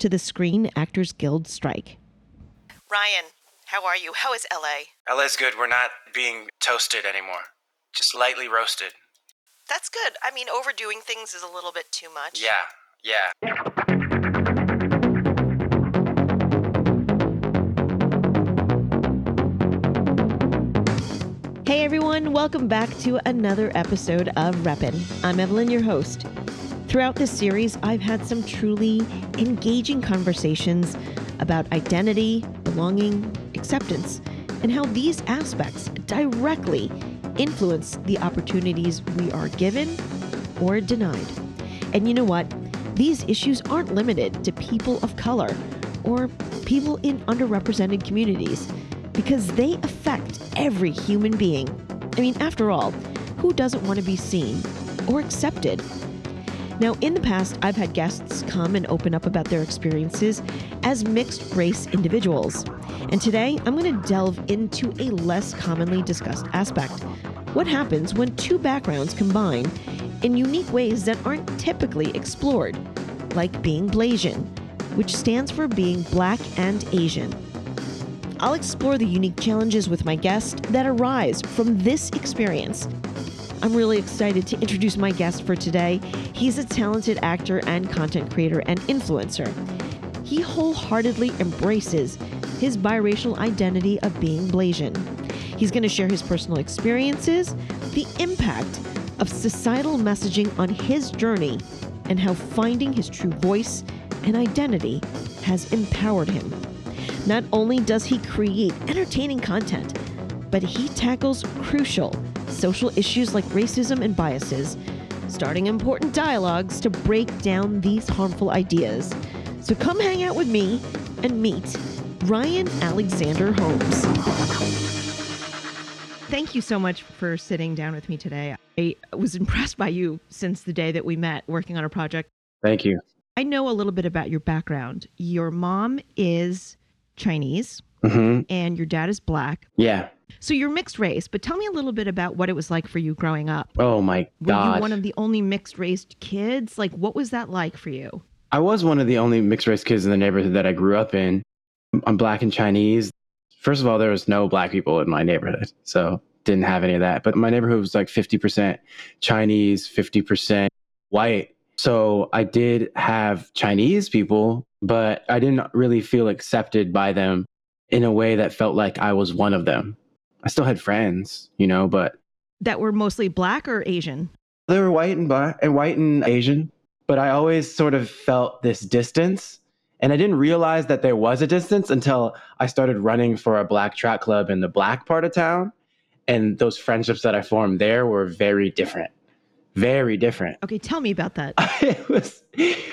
to the Screen Actors Guild strike. Ryan, how are you? How is LA? LA's good. We're not being toasted anymore. Just lightly roasted. That's good. I mean, overdoing things is a little bit too much. Yeah, yeah. Hey everyone, welcome back to another episode of Reppin'. I'm Evelyn, your host. Throughout this series, I've had some truly engaging conversations about identity, belonging, acceptance, and how these aspects directly influence the opportunities we are given or denied. And you know what? These issues aren't limited to people of color or people in underrepresented communities because they affect every human being. I mean, after all, who doesn't want to be seen or accepted? Now, in the past, I've had guests come and open up about their experiences as mixed race individuals. And today, I'm going to delve into a less commonly discussed aspect. What happens when two backgrounds combine in unique ways that aren't typically explored, like being Blasian, which stands for being black and Asian. I'll explore the unique challenges with my guest that arise from this experience. I'm really excited to introduce my guest for today. He's a talented actor and content creator and influencer. He wholeheartedly embraces his biracial identity of being Blasian. He's going to share his personal experiences, the impact of societal messaging on his journey, and how finding his true voice and identity has empowered him. Not only does he create entertaining content, but he tackles crucial social issues like racism and biases, starting important dialogues to break down these harmful ideas. So come hang out with me and meet Ryan Alexander Holmes. Thank you so much for sitting down with me today. I was impressed by you since the day that we met working on a project. Thank you. I know a little bit about your background. Your mom is Chinese hmm and your dad is black. Yeah. So you're mixed race, but tell me a little bit about what it was like for you growing up. Oh my god. Were you one of the only mixed race kids? Like, what was that like for you? I was one of the only mixed race kids in the neighborhood that I grew up in. I'm black and Chinese. First of all, there was no black people in my neighborhood, so didn't have any of that. But my neighborhood was like 50% Chinese, 50% white. So I did have Chinese people, but I didn't really feel accepted by them in a way that felt like I was one of them. I still had friends, you know, but That were mostly black or Asian? they were white and black and white and Asian, but I always sort of felt this distance. And I didn't realize that there was a distance until I started running for a black track club in the black part of town. And those friendships that I formed there were very different. Very different. Okay, tell me about that. it was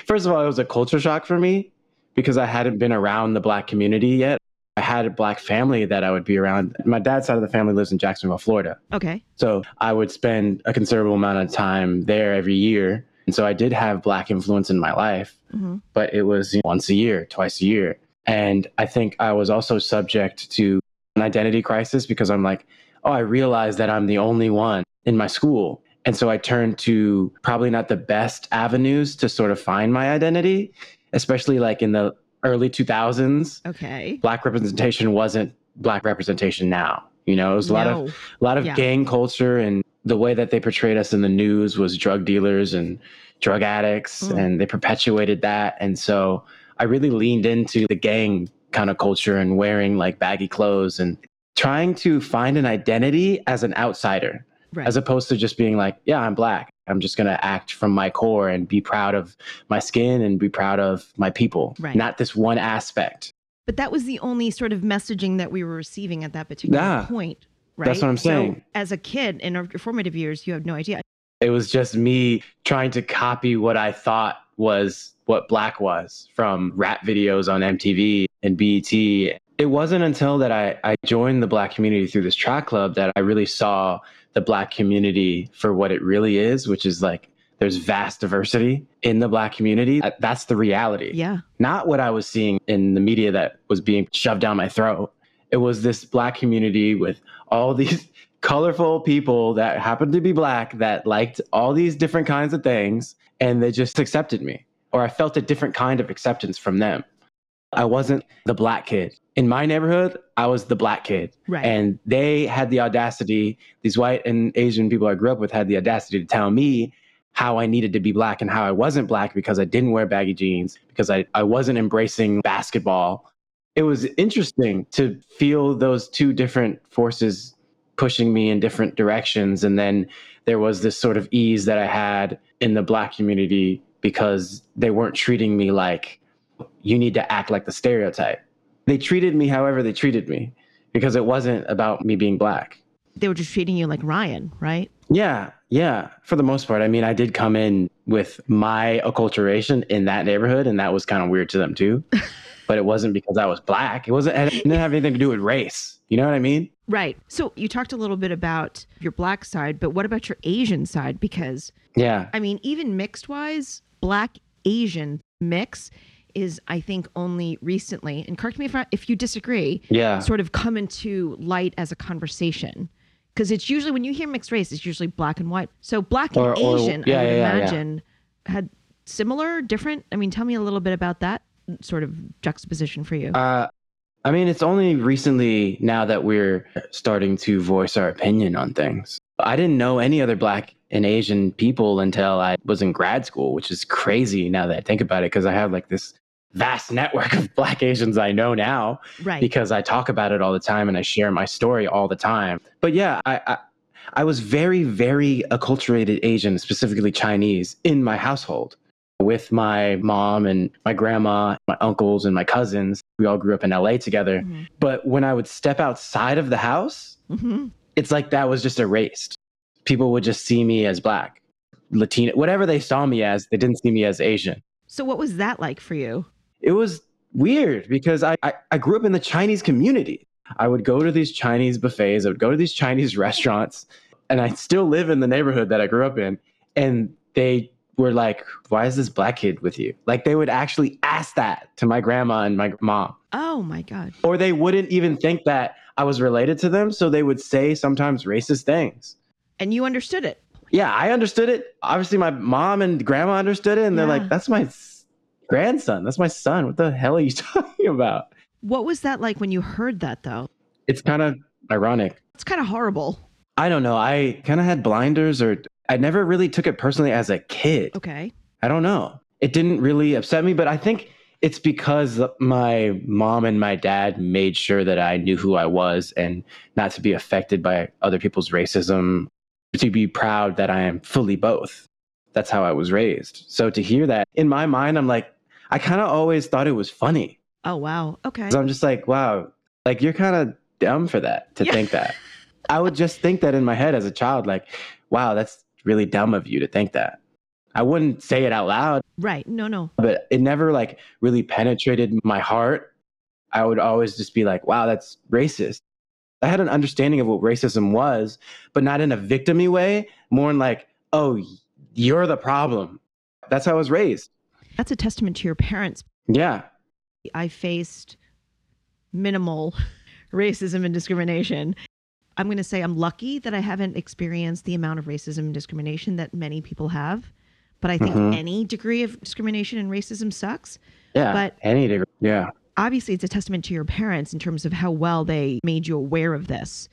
first of all, it was a culture shock for me because I hadn't been around the black community yet. I had a black family that I would be around. My dad's side of the family lives in Jacksonville, Florida. Okay. So I would spend a considerable amount of time there every year. And so I did have black influence in my life, hmm but it was you know, once a year, twice a year. And I think I was also subject to an identity crisis because I'm like, oh, I realized that I'm the only one in my school. And so I turned to probably not the best avenues to sort of find my identity, especially like in the early 2000s. Okay. Black representation wasn't black representation now. You know, it was a lot of a lot of Yeah. gang culture and the way that they portrayed us in the news was drug dealers and drug addicts Mm. and they perpetuated that. And so I really leaned into the gang kind of culture and wearing like baggy clothes and trying to find an identity as an outsider Right. as opposed to just being like, yeah, I'm black. I'm just going to act from my core and be proud of my skin and be proud of my people, Right. not this one aspect. but that was the only sort of messaging that we were receiving at that particular point. Right. That's what I'm So saying. as a kid in your formative years, you have no idea. It was just me trying to copy what I thought was what black was from rap videos on MTV and BET. It wasn't until that I, I joined the black community through this track club that I really saw the black community for what it really is, which is like there's vast diversity in the black community. Uh, that's the reality. Yeah. not what I was seeing in the media that was being shoved down my throat. It was this black community with all these colorful people that happened to be black that liked all these different kinds of things and they just accepted me or I felt a different kind of acceptance from them. I wasn't the black kid. In my neighborhood, I was the black kid. Right. And they had the audacity, these white and Asian people I grew up with had the audacity to tell me how I needed to be black and how I wasn't black because I didn't wear baggy jeans, because I, I wasn't embracing basketball. It was interesting to feel those two different forces pushing me in different directions. And then there was this sort of ease that I had in the black community because they weren't treating me like you need to act like the stereotype. They treated me however they treated me because it wasn't about me being black. They were just treating you like Ryan, right? Yeah, yeah, for the most part. I mean, I did come in with my acculturation in that neighborhood, and that was kind of weird to them too. but it wasn't because I was black. It wasn't. It didn't have anything to do with race. You know what I mean? Right. So you talked a little bit about your black side, but what about your Asian side? Because Yeah, I mean, even mixed wise, black Asian mix is, I think, only recently, and correct me if, I, if you disagree, yeah, sort of come into light as a conversation. Because it's usually when you hear mixed race, it's usually black and white. So black and Or- or- Asian, yeah, I would yeah. imagine, had similar, different. I mean, tell me a little bit about that sort of juxtaposition for you. Uh, I mean, it's only recently now that we're starting to voice our opinion on things. I didn't know any other black and Asian people until I was in grad school, which is crazy now that I think about it, because I have like this vast network of black Asians I know now right. because I talk about it all the time and I share my story all the time. But yeah, I, I I was very, very acculturated Asian, specifically Chinese, in my household with my mom and my grandma, my uncles and my cousins. We all grew up in LA together. Mhm. But when I would step outside of the house, hmm it's like that was just erased. People would just see me as black, Latino, whatever they saw me as, they didn't see me as Asian. So, what was that like for you? It was weird because I, I, I grew up in the Chinese community. I would go to these Chinese buffets, I would go to these Chinese restaurants, and I still live in the neighborhood that I grew up in. And they were like, Why is this black kid with you? Like they would actually ask that to my grandma and my mom. Oh my God. Or they wouldn't even think that I was related to them. So they would say sometimes racist things. And you understood it. Yeah, I understood it. Obviously, my mom and grandma understood it. And they're like, That's my grandson. That's my son. What the hell are you talking about? What was that like when you heard that, though? It's kind of ironic. It's kind of horrible. I don't know. I kind of had blinders, or I never really took it personally as a kid. Okay. I don't know. It didn't really upset me, but I think it's because my mom and my dad made sure that I knew who I was and not to be affected by other people's racism, to be proud that I am fully both. That's how I was raised. So to hear that in my mind, I'm like, I kind of always thought it was funny. Oh, wow. Okay. 'Cause I'm just like, wow, like you're kind of dumb for that to Yeah. think that. I would just think that in my head as a child, like, wow, that's really dumb of you to think that. I wouldn't say it out loud, Right. No, no. but it never like really penetrated my heart. I would always just be like, wow, that's racist. I had an understanding of what racism was, but not in a victimy way, more in like, oh, you're the problem. That's how I was raised. That's a testament to your parents. Yeah. I faced minimal racism and discrimination. I'm going to say I'm lucky that I haven't experienced the amount of racism and discrimination that many people have. But I think Mhm. any degree of discrimination and racism sucks. Yeah. But- any degree. Yeah. Obviously, it's a testament to your parents in terms of how well they made you aware of this.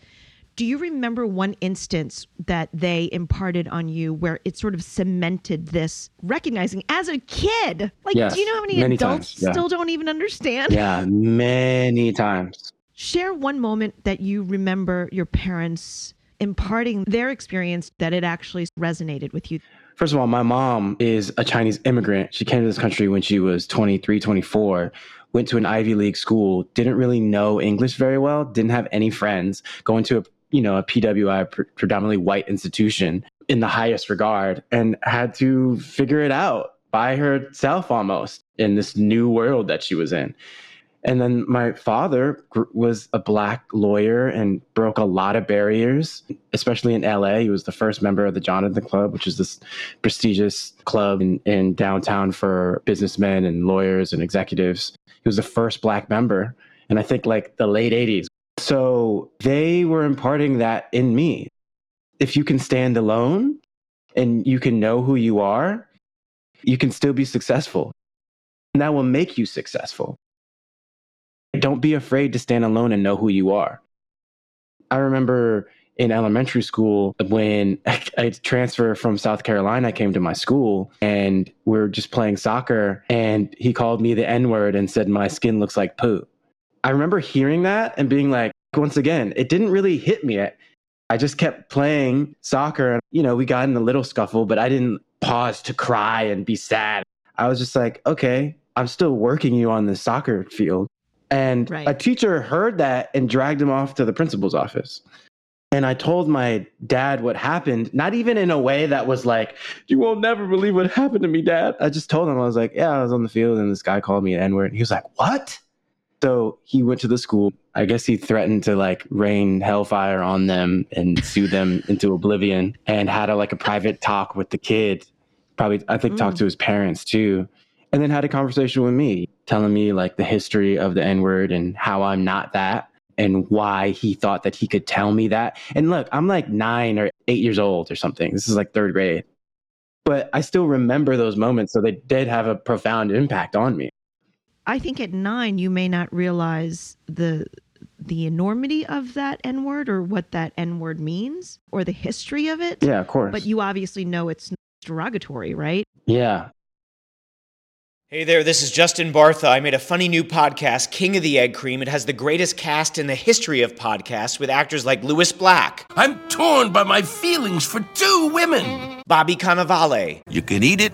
Do you remember one instance that they imparted on you where it sort of cemented this recognizing as a kid? Like, Yes, do you know how many, many adults yeah. still don't even understand? Yeah, many times. Share one moment that you remember your parents imparting their experience that it actually resonated with you. First of all, my mom is a Chinese immigrant. She came to this country when she was 23, 24, went to an Ivy League school, didn't really know English very well, didn't have any friends, going to a, you know, a PWI pre- predominantly white institution in the highest regard and had to figure it out by herself almost in this new world that she was in. And then my father was a black lawyer and broke a lot of barriers, especially in LA. He was the first member of the Jonathan Club, which is this prestigious club in, in downtown for businessmen and lawyers and executives. He was the first black member, and I think like the late 80s. So they were imparting that in me. If you can stand alone and you can know who you are, you can still be successful. And that will make you successful. Don't be afraid to stand alone and know who you are. I remember in elementary school when I transferred from South Carolina, I came to my school and we are just playing soccer and he called me the N word and said, My skin looks like poo. I remember hearing that and being like, once again, it didn't really hit me. I just kept playing soccer and, you know, we got in a little scuffle, but I didn't pause to cry and be sad. I was just like, okay, I'm still working you on the soccer field. And Right. a teacher heard that and dragged him off to the principal's office. And I told my dad what happened, not even in a way that was like, you will never believe what happened to me, dad. I just told him, I was like, yeah, I was on the field and this guy called me an N word. He was like, what? So he went to the school. I guess he threatened to like rain hellfire on them and sue them into oblivion and had a like a private talk with the kid. Probably, I think, talked Mm. to his parents too. And then had a conversation with me, telling me like the history of the N word and how I'm not that and why he thought that he could tell me that. And look, I'm like nine or eight years old or something. This is like third grade. But I still remember those moments. So they did have a profound impact on me. I think at nine you may not realize the the enormity of that N word or what that N word means or the history of it. Yeah, of course. But you obviously know it's derogatory, right? yeah. Hey there, this is Justin Bartha. I made a funny new podcast, King of the Egg Cream. It has the greatest cast in the history of podcasts with actors like Lewis Black, I'm torn by my feelings for two women. Bobby Cannavale, You can eat it,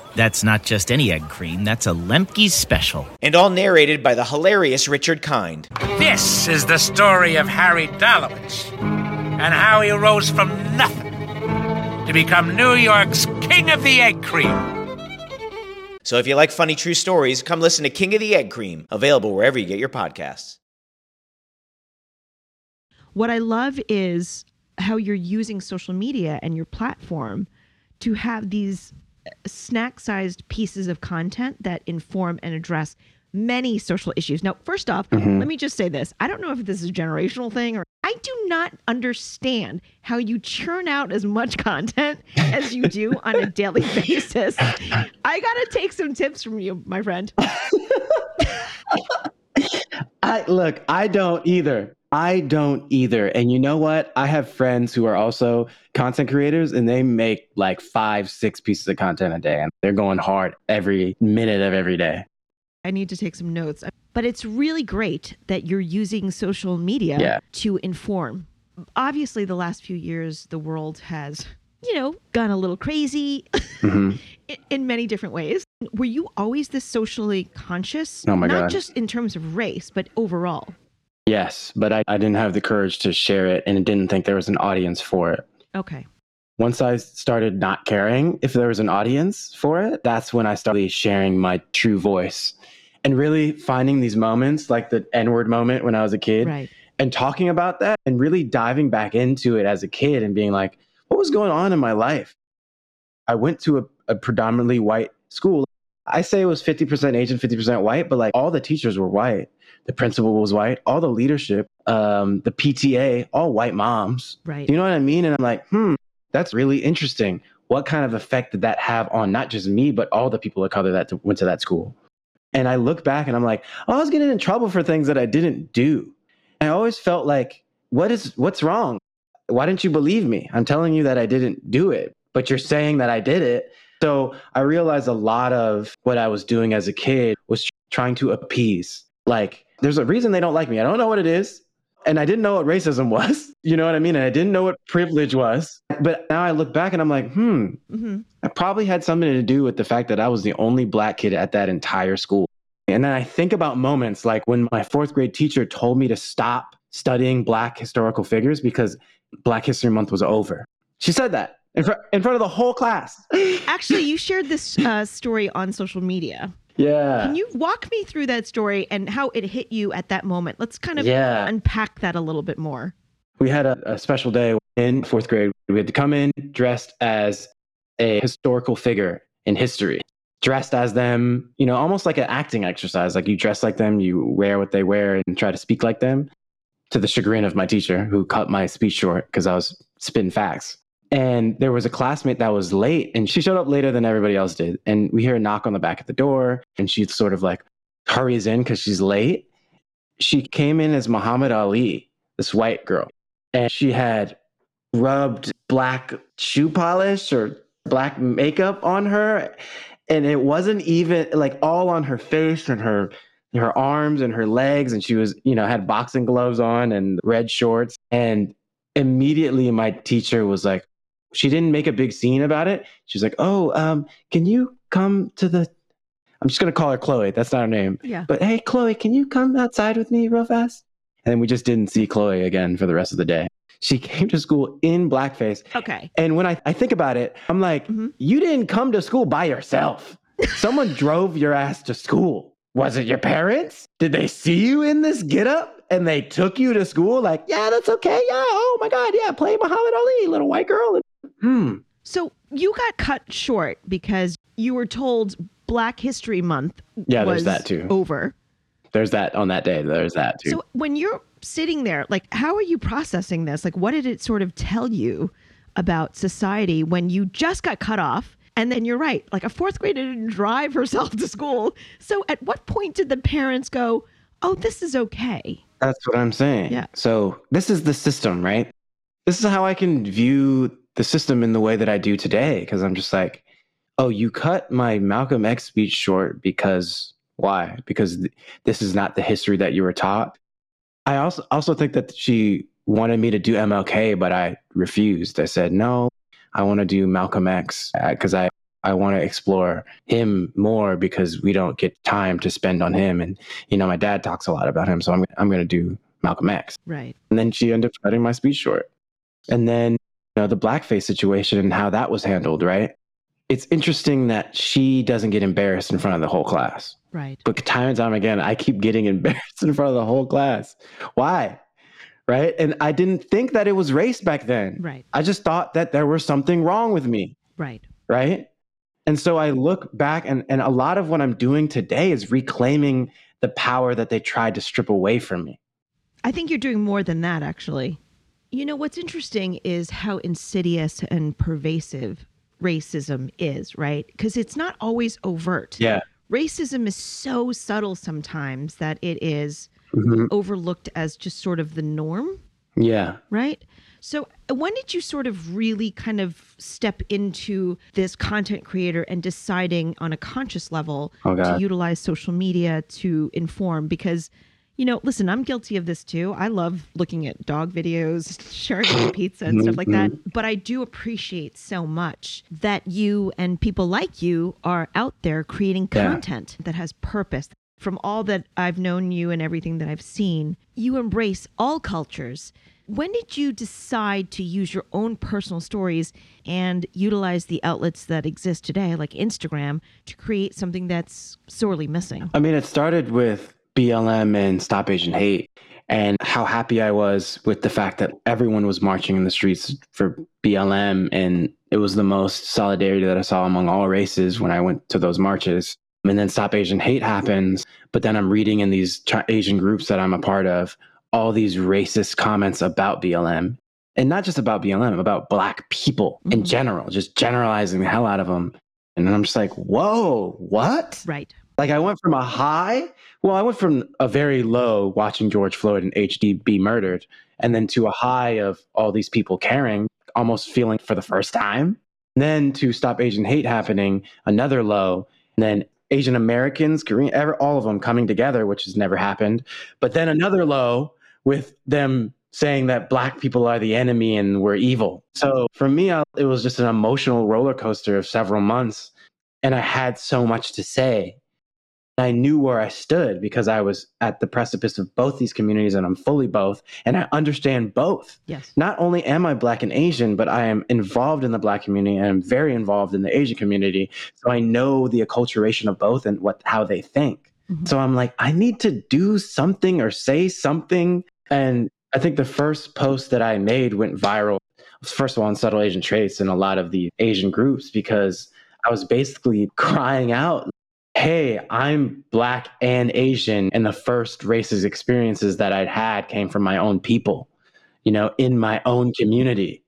That's not just any egg cream, that's a Lemke's special. and all narrated by the hilarious Richard Kind. This is the story of Harry Dalowitz and how he rose from nothing to become New York's King of the Egg Cream. So if you like funny true stories, come listen to King of the Egg Cream, available wherever you get your podcasts. What I love is how you're using social media and your platform to have these snack sized pieces of content that inform and address many social issues. Now, first off, mm-hmm. let me just say this I don't know if this is a generational thing or I do not understand how you churn out as much content as you do on a daily basis. I got to take some tips from you, my friend. I look, I don't either. I don't either. And you know what? I have friends who are also content creators and they make like five, six pieces of content a day and they're going hard every minute of every day. I need to take some notes. But it's really great that you're using social media Yeah. to inform. Obviously, the last few years, the world has, you know, gone a little crazy Mhm. in, in many different ways. Were you always this socially conscious? Oh my Not God. just in terms of race, but overall. Yes, but I, I didn't have the courage to share it and didn't think there was an audience for it. Okay. Once I started not caring if there was an audience for it, that's when I started sharing my true voice and really finding these moments like the N word moment when I was a kid Right. and talking about that and really diving back into it as a kid and being like, what was going on in my life? I went to a, a predominantly white school. I say it was 50% Asian, 50% white, but like all the teachers were white. The principal was white, all the leadership, um, the PTA, all white moms. Right. You know what I mean? And I'm like, hmm, that's really interesting. What kind of effect did that have on not just me, but all the people of color that went to that school? And I look back and I'm like, oh, I was getting in trouble for things that I didn't do. I always felt like, what is what's wrong? Why didn't you believe me? I'm telling you that I didn't do it, but you're saying that I did it. So I realized a lot of what I was doing as a kid was trying to appease. Like, there's a reason they don't like me. I don't know what it is. And I didn't know what racism was. You know what I mean? And I didn't know what privilege was. But now I look back and I'm like, hmm, Mm-hmm. I probably had something to do with the fact that I was the only black kid at that entire school. And then I think about moments like when my fourth grade teacher told me to stop studying black historical figures because Black History Month was over. She said that in, fr- in front of the whole class. Actually, you shared this uh, story on social media. Yeah. Can you walk me through that story and how it hit you at that moment? Let's kind of Yeah. unpack that a little bit more. We had a, a special day in fourth grade. We had to come in dressed as a historical figure in history, dressed as them, you know, almost like an acting exercise. Like you dress like them, you wear what they wear, and try to speak like them. To the chagrin of my teacher, who cut my speech short because I was spitting facts. And there was a classmate that was late, and she showed up later than everybody else did. And we hear a knock on the back of the door, and she sort of like hurries in because she's late. She came in as Muhammad Ali, this white girl, and she had rubbed black shoe polish or black makeup on her and it wasn't even like all on her face and her her arms and her legs and she was you know had boxing gloves on and red shorts and immediately my teacher was like she didn't make a big scene about it she was like oh um can you come to the i'm just going to call her chloe that's not her name Yeah. but hey chloe can you come outside with me real fast and then we just didn't see chloe again for the rest of the day she came to school in blackface Okay. and when I, I think about it, I'm like, you didn't come to school by yourself. Someone drove your ass to school. Was it your parents? Did they see you in this getup and they took you to school? Like, yeah, that's okay. Yeah. Oh my God. Yeah. Play Muhammad Ali, little white girl. Hmm. So you got cut short because you were told Black History Month Yeah, there's that too. over. There's that on that day. There's that too. So when you're sitting there, like, how are you processing this? Like, what did it sort of tell you about society when you just got cut off? And then you're right, like a fourth grader didn't drive herself to school. So at what point did the parents go, oh, this is okay? That's what I'm saying. Yeah. So this is the system, right? This is how I can view the system in the way that I do today. Because I'm just like, oh, you cut my Malcolm X speech short because why? Because th- this is not the history that you were taught. I also also think that she wanted me to do MLK, but I refused. I said no. I want to do Malcolm X uh, because I I want to explore him more because we don't get time to spend on him. And you know, my dad talks a lot about him, so I'm I'm going to do Malcolm X. Right. And then she ended up cutting my speech short. And then, know, the blackface situation and how that was handled, right? It's interesting that she doesn't get embarrassed in front of the whole class. Right. But time and time again, I keep getting embarrassed in front of the whole class. Why? Right. And I didn't think that it was race back then. Right. I just thought that there was something wrong with me. Right. Right. And so I look back, and, and a lot of what I'm doing today is reclaiming the power that they tried to strip away from me. I think you're doing more than that, actually. You know, what's interesting is how insidious and pervasive racism is, right? Because it's not always overt. Yeah. Racism is so subtle sometimes that it is Mhm. overlooked as just sort of the norm, Yeah. right? So, uh, when did you sort of really kind of step into this content creator and deciding on a conscious level Oh, to utilize social media to inform? Because, you know, listen, I'm guilty of this too. I love looking at dog videos, sharing pizza and stuff like that. Mm-hmm. But I do appreciate so much that you and people like you are out there creating Yeah. content that has purpose. From all that I've known you and everything that I've seen, you embrace all cultures. When did you decide to use your own personal stories and utilize the outlets that exist today, like Instagram, to create something that's sorely missing? I mean, it started with BLM and Stop Asian Hate, and how happy I was with the fact that everyone was marching in the streets for BLM. And it was the most solidarity that I saw among all races when I went to those marches. And then Stop Asian Hate happens. But then I'm reading in these Asian groups that I'm a part of all these racist comments about BLM. And not just about BLM, about Black people in mm-hmm. general, just generalizing the hell out of them. And I'm just like, whoa, what? Right. Like I went from a high, well, I went from a very low watching George Floyd and HD be murdered, and then to a high of all these people caring, almost feeling for the first time. Then to stop Asian hate happening, another low. And then Asian Americans, Korean, ever, all of them coming together, which has never happened. But then another low with them saying that black people are the enemy and we're evil. So for me, it was just an emotional roller coaster of several months. And I had so much to say. I knew where I stood because I was at the precipice of both these communities and I'm fully both. And I understand both. Yes. Not only am I Black and Asian, but I am involved in the Black community and I'm very involved in the Asian community. So I know the acculturation of both and what how they think. Mm-hmm. So I'm like, I need to do something or say something. And I think the first post that I made went viral. First of all, on subtle Asian traits in a lot of the Asian groups because I was basically crying out, Hey, I'm Black and Asian. And the first racist experiences that I'd had came from my own people, you know, in my own community.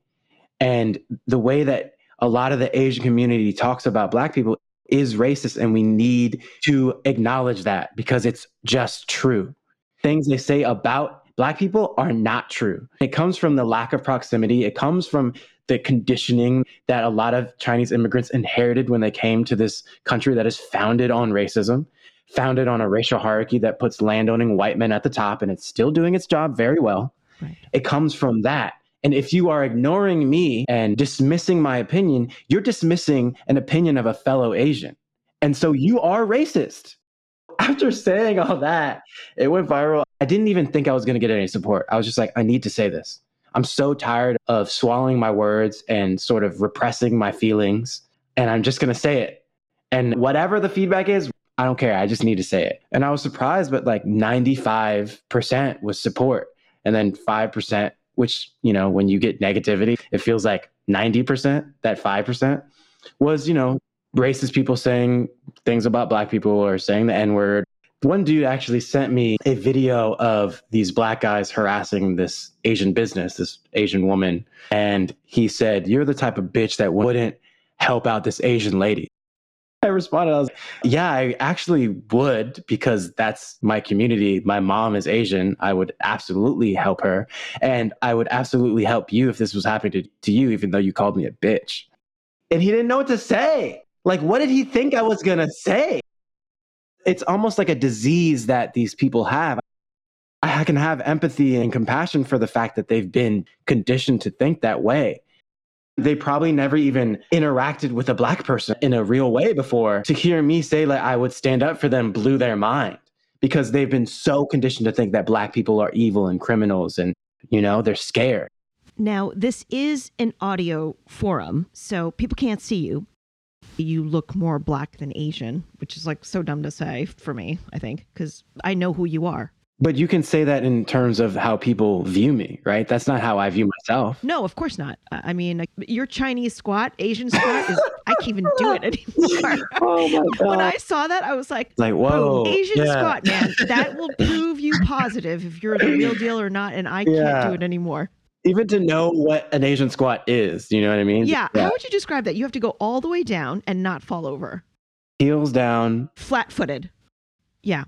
And the way that a lot of the Asian community talks about Black people is racist. And we need to acknowledge that because it's just true. Things they say about Black people are not true. It comes from the lack of proximity. It comes from the conditioning that a lot of Chinese immigrants inherited when they came to this country that is founded on racism, founded on a racial hierarchy that puts landowning white men at the top, and it's still doing its job very well. It comes from that. And if you are ignoring me and dismissing my opinion, you're dismissing an opinion of a fellow Asian. And so you are racist. After saying all that, it went viral. I didn't even think I was going to get any support. I was just like, I need to say this. I'm so tired of swallowing my words and sort of repressing my feelings. And I'm just going to say it. And whatever the feedback is, I don't care. I just need to say it. And I was surprised, but like 95% was support. And then 5%, which, you know, when you get negativity, it feels like 90%, that 5% was, you know, racist people saying things about black people or saying the N word. One dude actually sent me a video of these black guys harassing this Asian business, this Asian woman. And he said, You're the type of bitch that wouldn't help out this Asian lady. I responded, I was like, Yeah, I actually would because that's my community. My mom is Asian. I would absolutely help her. And I would absolutely help you if this was happening to, to you, even though you called me a bitch. And he didn't know what to say. Like, what did he think I was going to say? It's almost like a disease that these people have. I can have empathy and compassion for the fact that they've been conditioned to think that way. They probably never even interacted with a black person in a real way before. To hear me say like I would stand up for them blew their mind because they've been so conditioned to think that black people are evil and criminals and you know, they're scared. Now, this is an audio forum, so people can't see you. You look more black than Asian, which is like so dumb to say for me, I think, because I know who you are. But you can say that in terms of how people view me, right? That's not how I view myself. No, of course not. I I mean, like, your Chinese squat, Asian squat is, I can't even do it anymore. oh my God. When I saw that, I was like, Like, whoa, boom, Asian yeah. squat, man. That will prove you positive if you're the real deal or not. And I Yeah. can't do it anymore. Even to know what an Asian squat is, you know what I mean? Yeah. How would you describe that? You have to go all the way down and not fall over. Heels down. Flat footed. Yeah.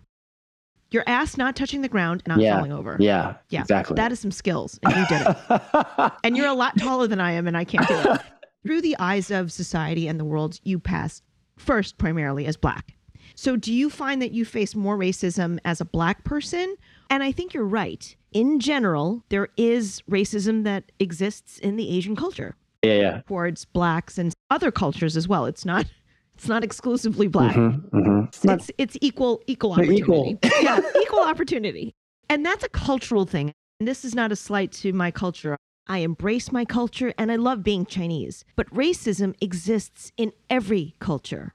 Your ass not touching the ground and not yeah. falling over. Yeah. Yeah. Exactly. That is some skills. And you did it. and you're a lot taller than I am, and I can't do it. Through the eyes of society and the world, you pass first primarily as black. So do you find that you face more racism as a black person? And I think you're right. In general, there is racism that exists in the Asian culture yeah, yeah. towards blacks and other cultures as well. It's not it's not exclusively black. Mhm, mhm. It's it's equal equal opportunity. equal. yeah, equal opportunity. And that's a cultural thing. And this is not a slight to my culture. I embrace my culture and I love being Chinese. But racism exists in every culture.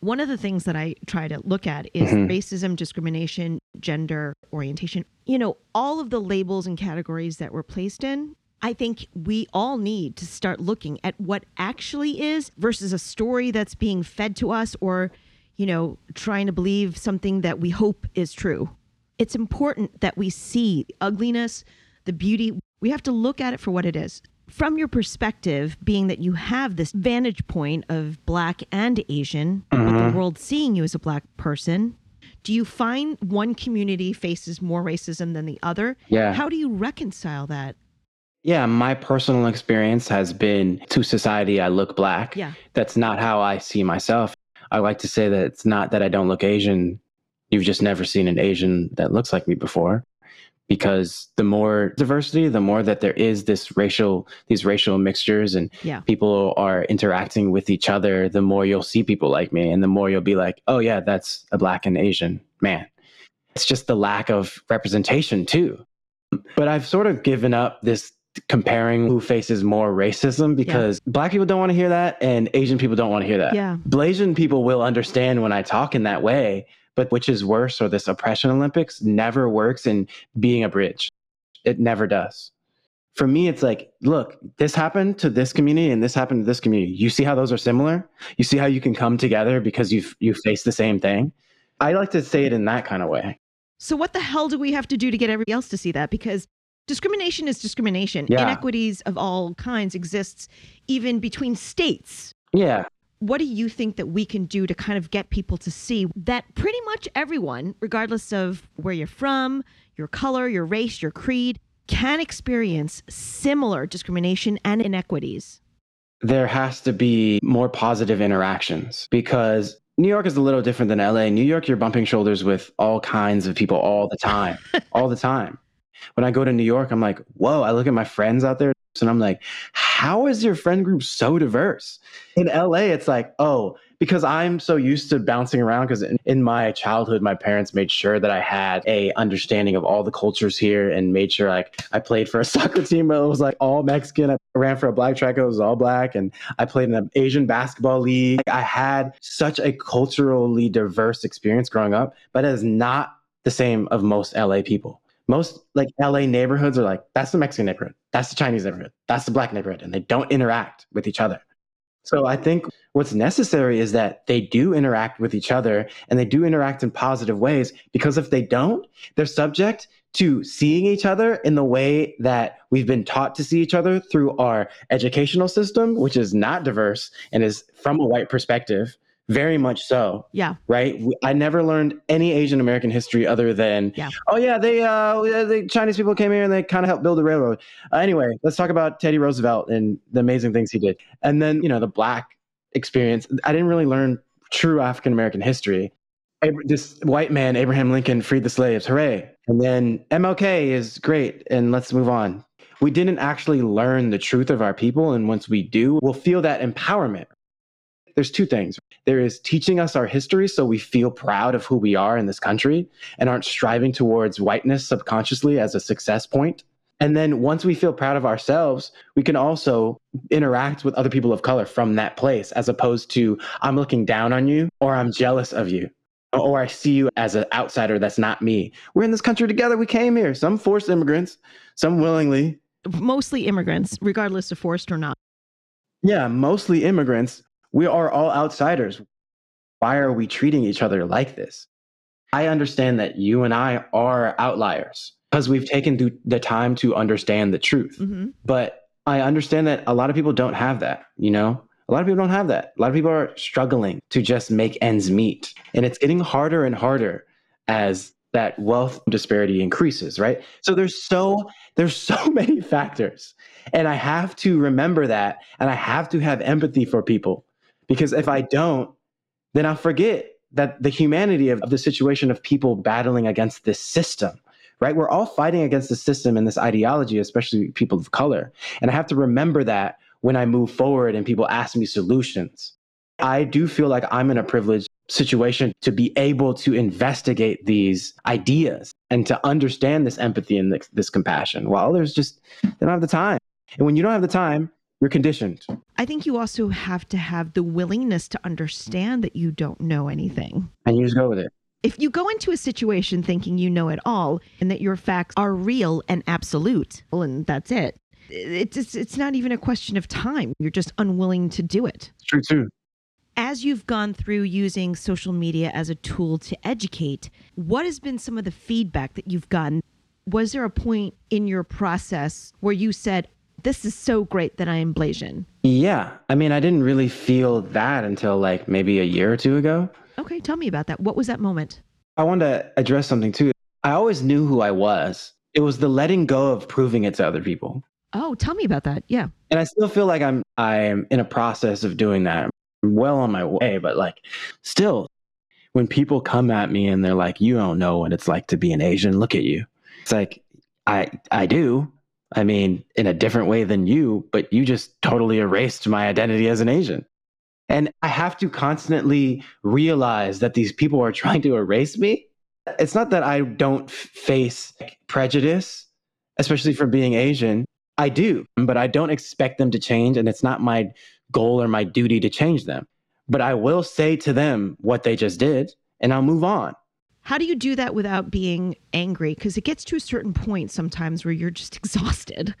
One of the things that I try to look at is Mhm. racism, discrimination, gender orientation. You know, all of the labels and categories that we're placed in. I think we all need to start looking at what actually is versus a story that's being fed to us or you know, trying to believe something that we hope is true. It's important that we see the ugliness, the beauty. We have to look at it for what it is. From your perspective, being that you have this vantage point of black and Asian, with Mhm. the world seeing you as a black person, do you find one community faces more racism than the other? Yeah. How do you reconcile that? Yeah, my personal experience has been to society, I look black. Yeah. That's not how I see myself. I like to say that it's not that I don't look Asian. You've just never seen an Asian that looks like me before. Because the more diversity, the more that there is this racial, these racial mixtures and Yeah. people are interacting with each other, the more you'll see people like me and the more you'll be like, oh, yeah, that's a black and Asian man. It's just the lack of representation, too. But I've sort of given up this comparing who faces more racism because black people don't want to hear that and Asian people don't want to hear that. Yeah. Blasian people will understand when I talk in that way, but which is worse or this oppression Olympics never works in being a bridge. It never does. For me, it's like, look, this happened to this community and this happened to this community. You see how those are similar? You see how you can come together because you've you face the same thing? I like to say it in that kind of way. So, what the hell do we have to do to get everybody else to see that? Because discrimination is discrimination. Yeah. Inequities of all kinds exists even between states. Yeah. What do you think that we can do to kind of get people to see that pretty much everyone, regardless of where you're from, your color, your race, your creed, can experience similar discrimination and inequities? there has to be more positive interactions because New York is a little different than LA. New York, you're bumping shoulders with all kinds of people all the time, all the time. When I go to New York, I'm like, whoa, I look at my friends out there and I'm like, how is your friend group so diverse? In LA, it's like, oh, because I'm so used to bouncing around because in, in my childhood, my parents made sure that I had a understanding of all the cultures here and made sure like I played for a soccer team, it was like all Mexican. I ran for a black track, it was all black. And I played in an Asian basketball league. I had such a culturally diverse experience growing up, but it is not the same of most LA people. Most like LA neighborhoods are like, that's the Mexican neighborhood, that's the Chinese neighborhood, that's the black neighborhood, and they don't interact with each other. So I think what's necessary is that they do interact with each other and they do interact in positive ways because if they don't, they're subject to seeing each other in the way that we've been taught to see each other through our educational system, which is not diverse and is from a white perspective, very much so. Yeah. Right? I never learned any Asian American history other than, Yeah. oh yeah, they uh the Chinese people came here and they kind of helped build the railroad. Uh, anyway, let's talk about Teddy Roosevelt and the amazing things he did. And then, you know, the black experience. I didn't really learn true African American history. This white man, Abraham Lincoln, freed the slaves. Hooray. And then MLK is great. And let's move on. We didn't actually learn the truth of our people. And once we do, we'll feel that empowerment. There's two things. There is teaching us our history so we feel proud of who we are in this country and aren't striving towards whiteness subconsciously as a success point. And then once we feel proud of ourselves, we can also interact with other people of color from that place, as opposed to I'm looking down on you or I'm jealous of you or I see you as an outsider that's not me. We're in this country together. We came here. Some forced immigrants, some willingly. Mostly immigrants, regardless of forced or not. Yeah, mostly immigrants. We are all outsiders. Why are we treating each other like this? I understand that you and I are outliers because we've taken th- the time to understand the truth. hmm But I understand that a lot of people don't have that, you know? A lot of people don't have that. A lot of people are struggling to just make ends meet. And it's getting harder and harder as that wealth disparity increases, right? So there's so there's so many factors. And I have to remember that and I have to have empathy for people because if I don't, then I'll forget that the humanity of, of the situation of people battling against this system right? We're all fighting against the system and this ideology, especially people of color. And I have to remember that when I move forward and people ask me solutions. I do feel like I'm in a privileged situation to be able to investigate these ideas and to understand this empathy and this, this compassion, while others just they don't have the time. And when you don't have the time, you're conditioned. I think you also have to have the willingness to understand that you don't know anything. And you just go with it. If you go into a situation thinking you know it all and that your facts are real and absolute, well, and that's it, it's, it's, it's not even a question of time. You're just unwilling to do it. It's true too. As you've gone through using social media as a tool to educate, what has been some of the feedback that you've gotten? Was there a point in your process where you said, This is so great that I am Blasian? Yeah. I mean, I didn't really feel that until like maybe a year or two ago. Okay, tell me about that. What was that moment? I wanted to address something too. I always knew who I was. It was the letting go of proving it to other people. Oh, tell me about that. Yeah. And I still feel like I'm I'm in a process of doing that. I'm well on my way, but like still when people come at me and they're like, "You don't know what it's like to be an Asian. Look at you." It's like I I do. I mean, in a different way than you, but you just totally erased my identity as an Asian. And I have to constantly realize that these people are trying to erase me. It's not that I don't face prejudice, especially for being Asian. I do, but I don't expect them to change. And it's not my goal or my duty to change them. But I will say to them what they just did, and I'll move on. How do you do that without being angry? Because it gets to a certain point sometimes where you're just exhausted.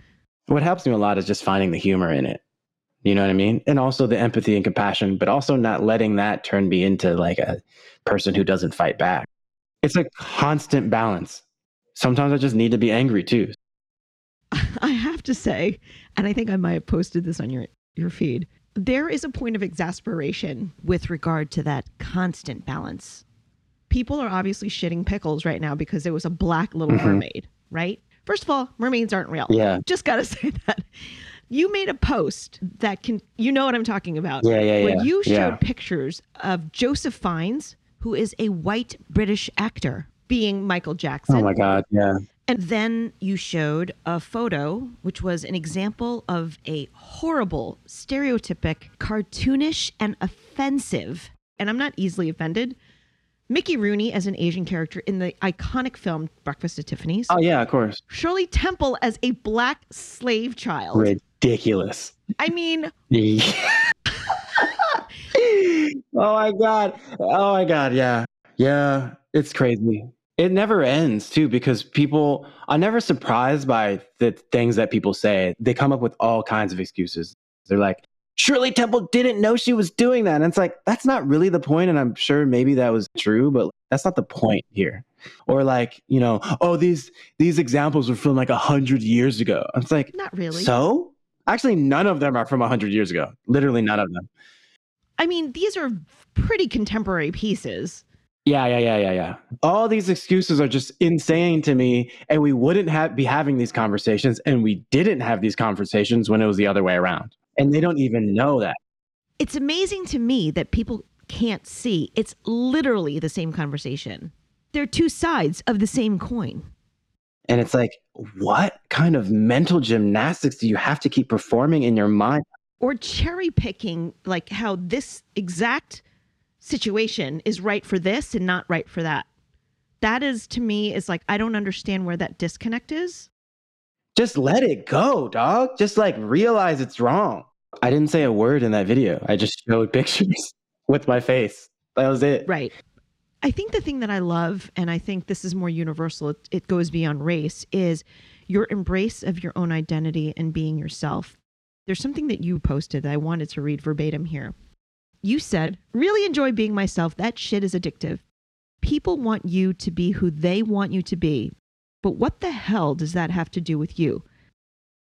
What helps me a lot is just finding the humor in it. You know what I mean? And also the empathy and compassion, but also not letting that turn me into like a person who doesn't fight back. It's a constant balance. Sometimes I just need to be angry too. I have to say, and I think I might have posted this on your, your feed, there is a point of exasperation with regard to that constant balance. People are obviously shitting pickles right now because there was a black little Mhm. mermaid, right? First of all, mermaids aren't real. Yeah. Just got to say that. You made a post that can, you know what I'm talking about. Yeah, yeah, When yeah, you showed yeah. pictures of Joseph Fiennes, who is a white British actor, being Michael Jackson. Oh my God. Yeah. And then you showed a photo, which was an example of a horrible, stereotypic, cartoonish, and offensive, and I'm not easily offended, Mickey Rooney as an Asian character in the iconic film Breakfast at Tiffany's. Oh, yeah, of course. Shirley Temple as a black slave child. Ridiculous. I mean, oh my god. Oh my god, yeah. Yeah, it's crazy. It never ends too because people are never surprised by the things that people say. They come up with all kinds of excuses. They're like, Shirley Temple didn't know she was doing that. And it's like, that's not really the point. And I'm sure maybe that was true, but that's not the point here. Or like, you know, oh, these these examples were from like a hundred years ago. It's like, not really. so actually none of them are from a hundred years ago. Literally none of them. I mean, these are pretty contemporary pieces. Yeah, yeah, yeah, yeah, yeah. All these excuses are just insane to me, and we wouldn't have be having these conversations, and we didn't have these conversations when it was the other way around, and they don't even know that. It's amazing to me that people can't see. It's literally the same conversation. They're two sides of the same coin. And it's like, what kind of mental gymnastics do you have to keep performing in your mind? Or cherry picking, like how this exact situation is right for this and not right for that. That is to me is like I don't understand where that disconnect is. Just let it go, dog. Just like realize it's wrong. I didn't say a word in that video. I just showed pictures with my face. That was it. Right. I think the thing that I love, and I think this is more universal, it, it goes beyond race, is your embrace of your own identity and being yourself. There's something that you posted that I wanted to read verbatim here. You said, really enjoy being myself. That shit is addictive. People want you to be who they want you to be. But what the hell does that have to do with you?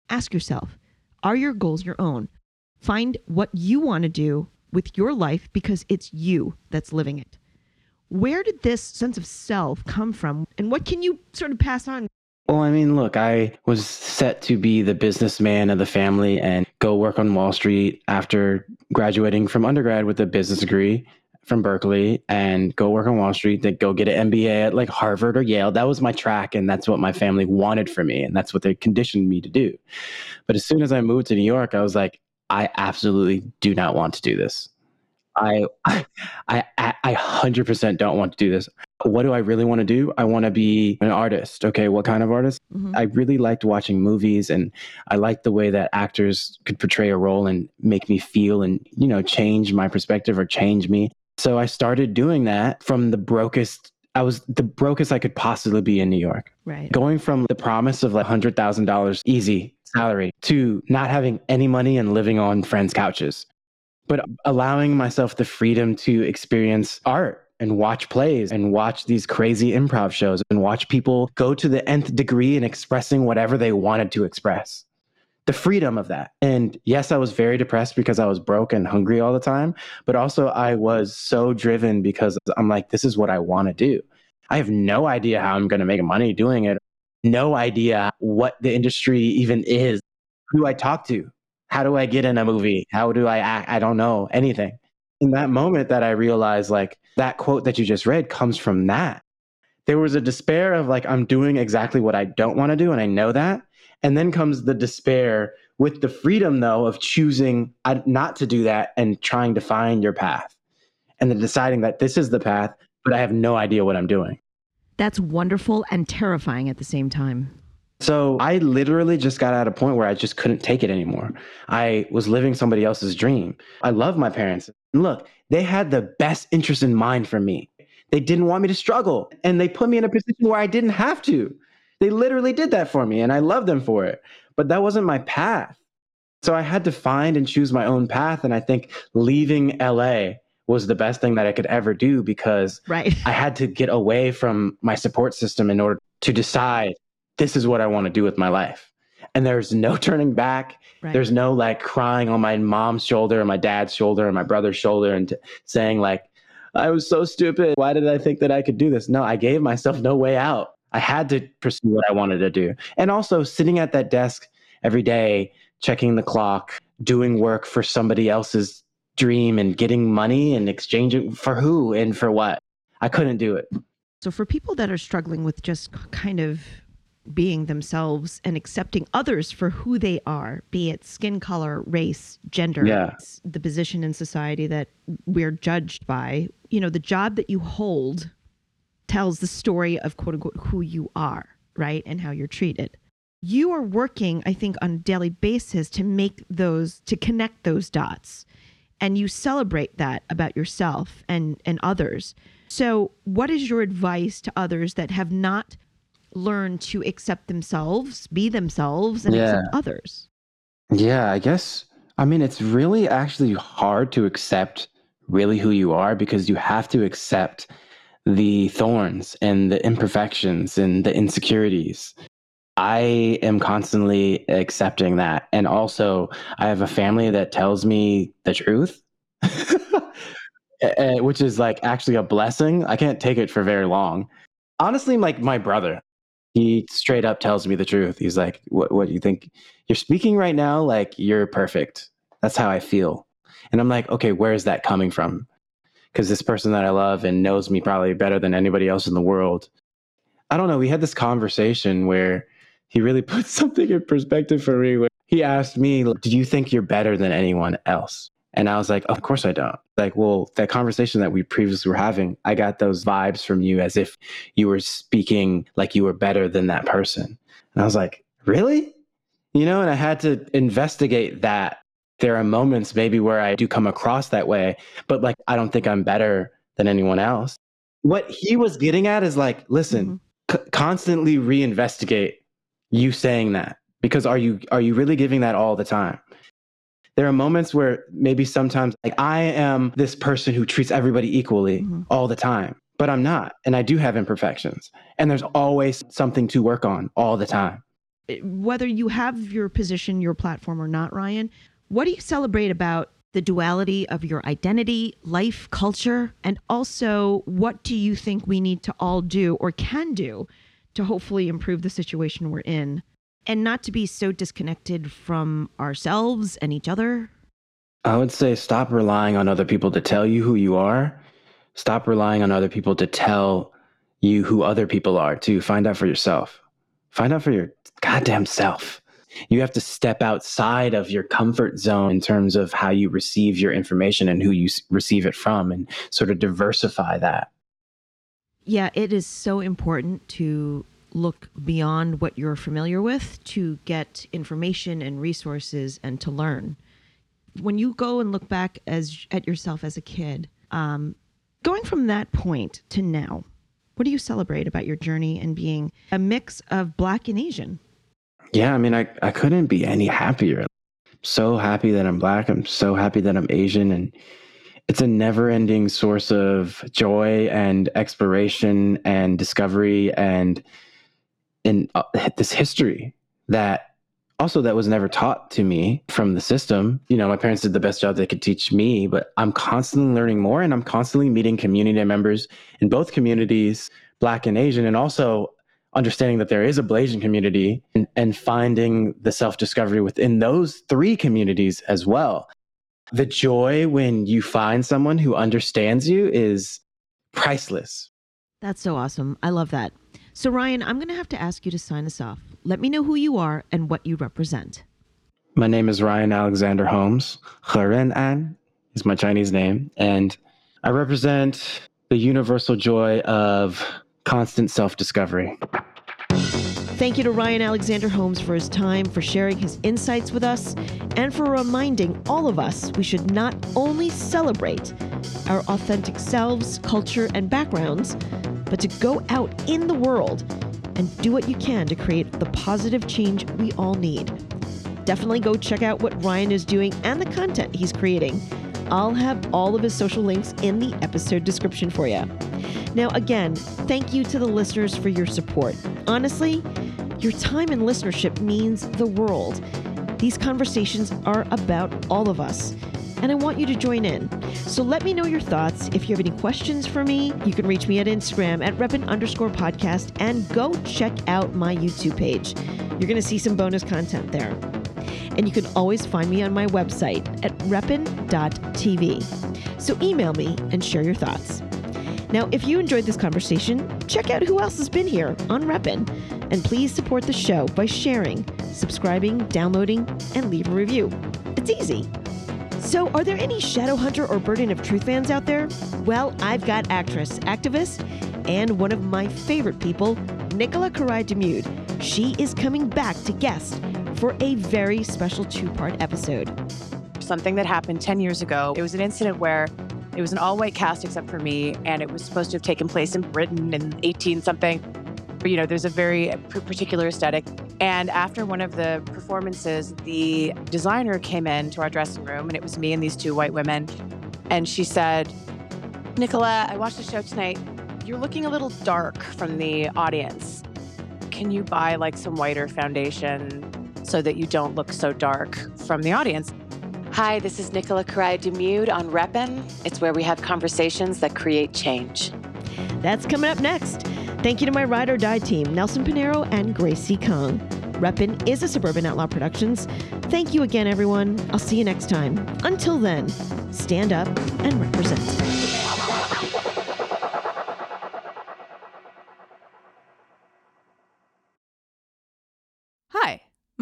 Ask yourself, are your goals your own? Find what you want to do with your life because it's you that's living it. Where did this sense of self come from? And what can you sort of pass on? Well, I mean, look, I was set to be the businessman of the family and go work on Wall Street after graduating from undergrad with a business degree from Berkeley and go work on Wall Street, then go get an MBA at like Harvard or Yale. That was my track, and that's what my family wanted for me, and that's what they conditioned me to do. But as soon as I moved to New York, I was like, I absolutely do not want to do this. I I I I hundred percent don't want to do this. What do I really want to do? I want to be an artist. Okay, what kind of artist? Mhm. I really liked watching movies, and I liked the way that actors could portray a role and make me feel, and you know, change my perspective or change me. So I started doing that from the brokest. I was the brokest I could possibly be in New York. Right. Going from the promise of like hundred thousand dollars easy salary to not having any money and living on friends' couches. but allowing myself the freedom to experience art and watch plays and watch these crazy improv shows and watch people go to the nth degree in expressing whatever they wanted to express. The freedom of that. And yes, I was very depressed because I was broke and hungry all the time, but also I was so driven because I'm like, this is what I want to do. I have no idea how I'm going to make money doing it. No idea what the industry even is. Who do I talk to? How do I get in a movie? How do I act? I don't know anything. In that moment that I realized like that quote that you just read comes from that. There was a despair of like, I'm doing exactly what I don't want to do. And I know that. And then comes the despair with the freedom, though, of choosing uh, not to do that and trying to find your path. And then deciding that this is the path, but I have no idea what I'm doing. That's wonderful and terrifying at the same time. So I literally just got at a point where I just couldn't take it anymore. I was living somebody else's dream. I love my parents. Look, they had the best interest in mind for me. They didn't want me to struggle and they put me in a position where I didn't have to. They literally did that for me and I love them for it. But that wasn't my path. So I had to find and choose my own path. And I think leaving LA was the best thing that I could ever do because right. I had to get away from my support system in order to decide this is what I want to do with my life. And there's no turning back. Right. There's no like crying on my mom's shoulder and my dad's shoulder and my brother's shoulder and t- saying like, I was so stupid. Why did I think that I could do this? No, I gave myself no way out. I had to pursue what I wanted to do. And also sitting at that desk every day, checking the clock, doing work for somebody else's dream and getting money and exchanging for who and for what. I couldn't do it. So, for people that are struggling with just kind of being themselves and accepting others for who they are, be it skin color, race, gender, yeah. the position in society that we're judged by, you know, the job that you hold tells the story of quote unquote who you are, right? And how you're treated. You are working, I think, on a daily basis to make those, to connect those dots. And you celebrate that about yourself and, and others. So, what is your advice to others that have not learned to accept themselves, be themselves, and yeah. accept others? Yeah, I guess. I mean, it's really actually hard to accept really who you are because you have to accept the thorns and the imperfections and the insecurities. I am constantly accepting that. And also, I have a family that tells me the truth, eh, eh, which is like actually a blessing. I can't take it for very long. Honestly, like my brother, he straight up tells me the truth. He's like, What, what do you think? You're speaking right now like you're perfect. That's how I feel. And I'm like, Okay, where is that coming from? Because this person that I love and knows me probably better than anybody else in the world. I don't know. We had this conversation where he really put something in perspective for me. Where he asked me, Do you think you're better than anyone else? And I was like, Of course I don't. Like, well, that conversation that we previously were having, I got those vibes from you as if you were speaking like you were better than that person. And I was like, Really? You know, and I had to investigate that there are moments maybe where I do come across that way, but like I don't think I'm better than anyone else. What he was getting at is like, listen, mm-hmm. c- constantly reinvestigate you saying that because are you are you really giving that all the time? There are moments where maybe sometimes like I am this person who treats everybody equally mm-hmm. all the time, but I'm not, and I do have imperfections, and there's always something to work on all the time whether you have your position, your platform or not, Ryan, what do you celebrate about the duality of your identity, life, culture, and also what do you think we need to all do or can do to hopefully improve the situation we're in and not to be so disconnected from ourselves and each other? I would say stop relying on other people to tell you who you are. Stop relying on other people to tell you who other people are, to find out for yourself. Find out for your goddamn self you have to step outside of your comfort zone in terms of how you receive your information and who you receive it from and sort of diversify that. Yeah, it is so important to look beyond what you're familiar with to get information and resources and to learn. When you go and look back as at yourself as a kid, um, going from that point to now, what do you celebrate about your journey and being a mix of black and Asian? Yeah, I mean, I, I couldn't be any happier. so happy that I'm black. I'm so happy that I'm Asian. And it's a never ending source of joy and exploration and discovery and in uh, this history that also that was never taught to me from the system you know my parents did the best job they could teach me but i'm constantly learning more and i'm constantly meeting community members in both communities black and asian and also understanding that there is a blasian community and, and finding the self-discovery within those three communities as well the joy when you find someone who understands you is priceless That's so awesome. I love that. So, Ryan, I'm going to have to ask you to sign us off. Let me know who you are and what you represent. My name is Ryan Alexander Holmes. Heren An is my Chinese name, and I represent the universal joy of constant self discovery. Thank you to Ryan Alexander Holmes for his time, for sharing his insights with us, and for reminding all of us we should not only celebrate our authentic selves, culture, and backgrounds, but to go out in the world and do what you can to create the positive change we all need. Definitely go check out what Ryan is doing and the content he's creating. I'll have all of his social links in the episode description for you. Now, again, thank you to the listeners for your support. Honestly, your time and listenership means the world. These conversations are about all of us, and I want you to join in. So let me know your thoughts. If you have any questions for me, you can reach me at Instagram at reppin underscore podcast and go check out my YouTube page. You're going to see some bonus content there. And you can always find me on my website at reppin.tv. So email me and share your thoughts. Now, if you enjoyed this conversation, check out who else has been here on Reppin. And please support the show by sharing, subscribing, downloading, and leave a review. It's easy. So, are there any Shadowhunter or Burden of Truth fans out there? Well, I've got actress, activist, and one of my favorite people, Nicola Correia-Damude. She is coming back to guest for a very special two part episode. Something that happened 10 years ago. It was an incident where it was an all white cast except for me, and it was supposed to have taken place in Britain in 18 something. You know, there's a very particular aesthetic. And after one of the performances, the designer came in to our dressing room, and it was me and these two white women. And she said, Nicola, I watched the show tonight. You're looking a little dark from the audience. Can you buy like some whiter foundation so that you don't look so dark from the audience? Hi, this is Nicola Correia-Damude on Reppin. It's where we have conversations that create change. That's coming up next. Thank you to my ride or die team, Nelson Pinero and Gracie Kong. Reppin is a Suburban Outlaw Productions. Thank you again, everyone. I'll see you next time. Until then, stand up and represent.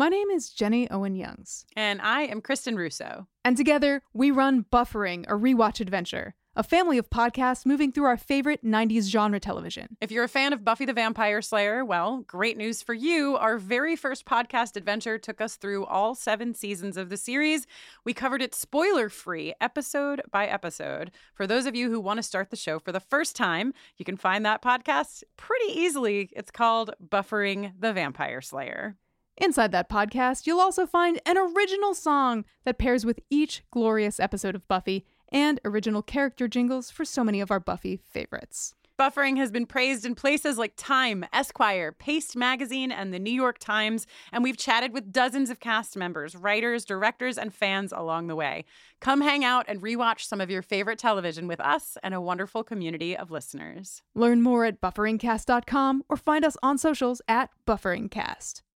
My name is Jenny Owen Youngs. And I am Kristin Russo. And together, we run Buffering, a rewatch adventure, a family of podcasts moving through our favorite 90s genre television. If you're a fan of Buffy the Vampire Slayer, well, great news for you. Our very first podcast adventure took us through all seven seasons of the series. We covered it spoiler free, episode by episode. For those of you who want to start the show for the first time, you can find that podcast pretty easily. It's called Buffering the Vampire Slayer. Inside that podcast, you'll also find an original song that pairs with each glorious episode of Buffy and original character jingles for so many of our Buffy favorites. Buffering has been praised in places like Time, Esquire, Paste Magazine, and the New York Times, and we've chatted with dozens of cast members, writers, directors, and fans along the way. Come hang out and rewatch some of your favorite television with us and a wonderful community of listeners. Learn more at bufferingcast.com or find us on socials at bufferingcast.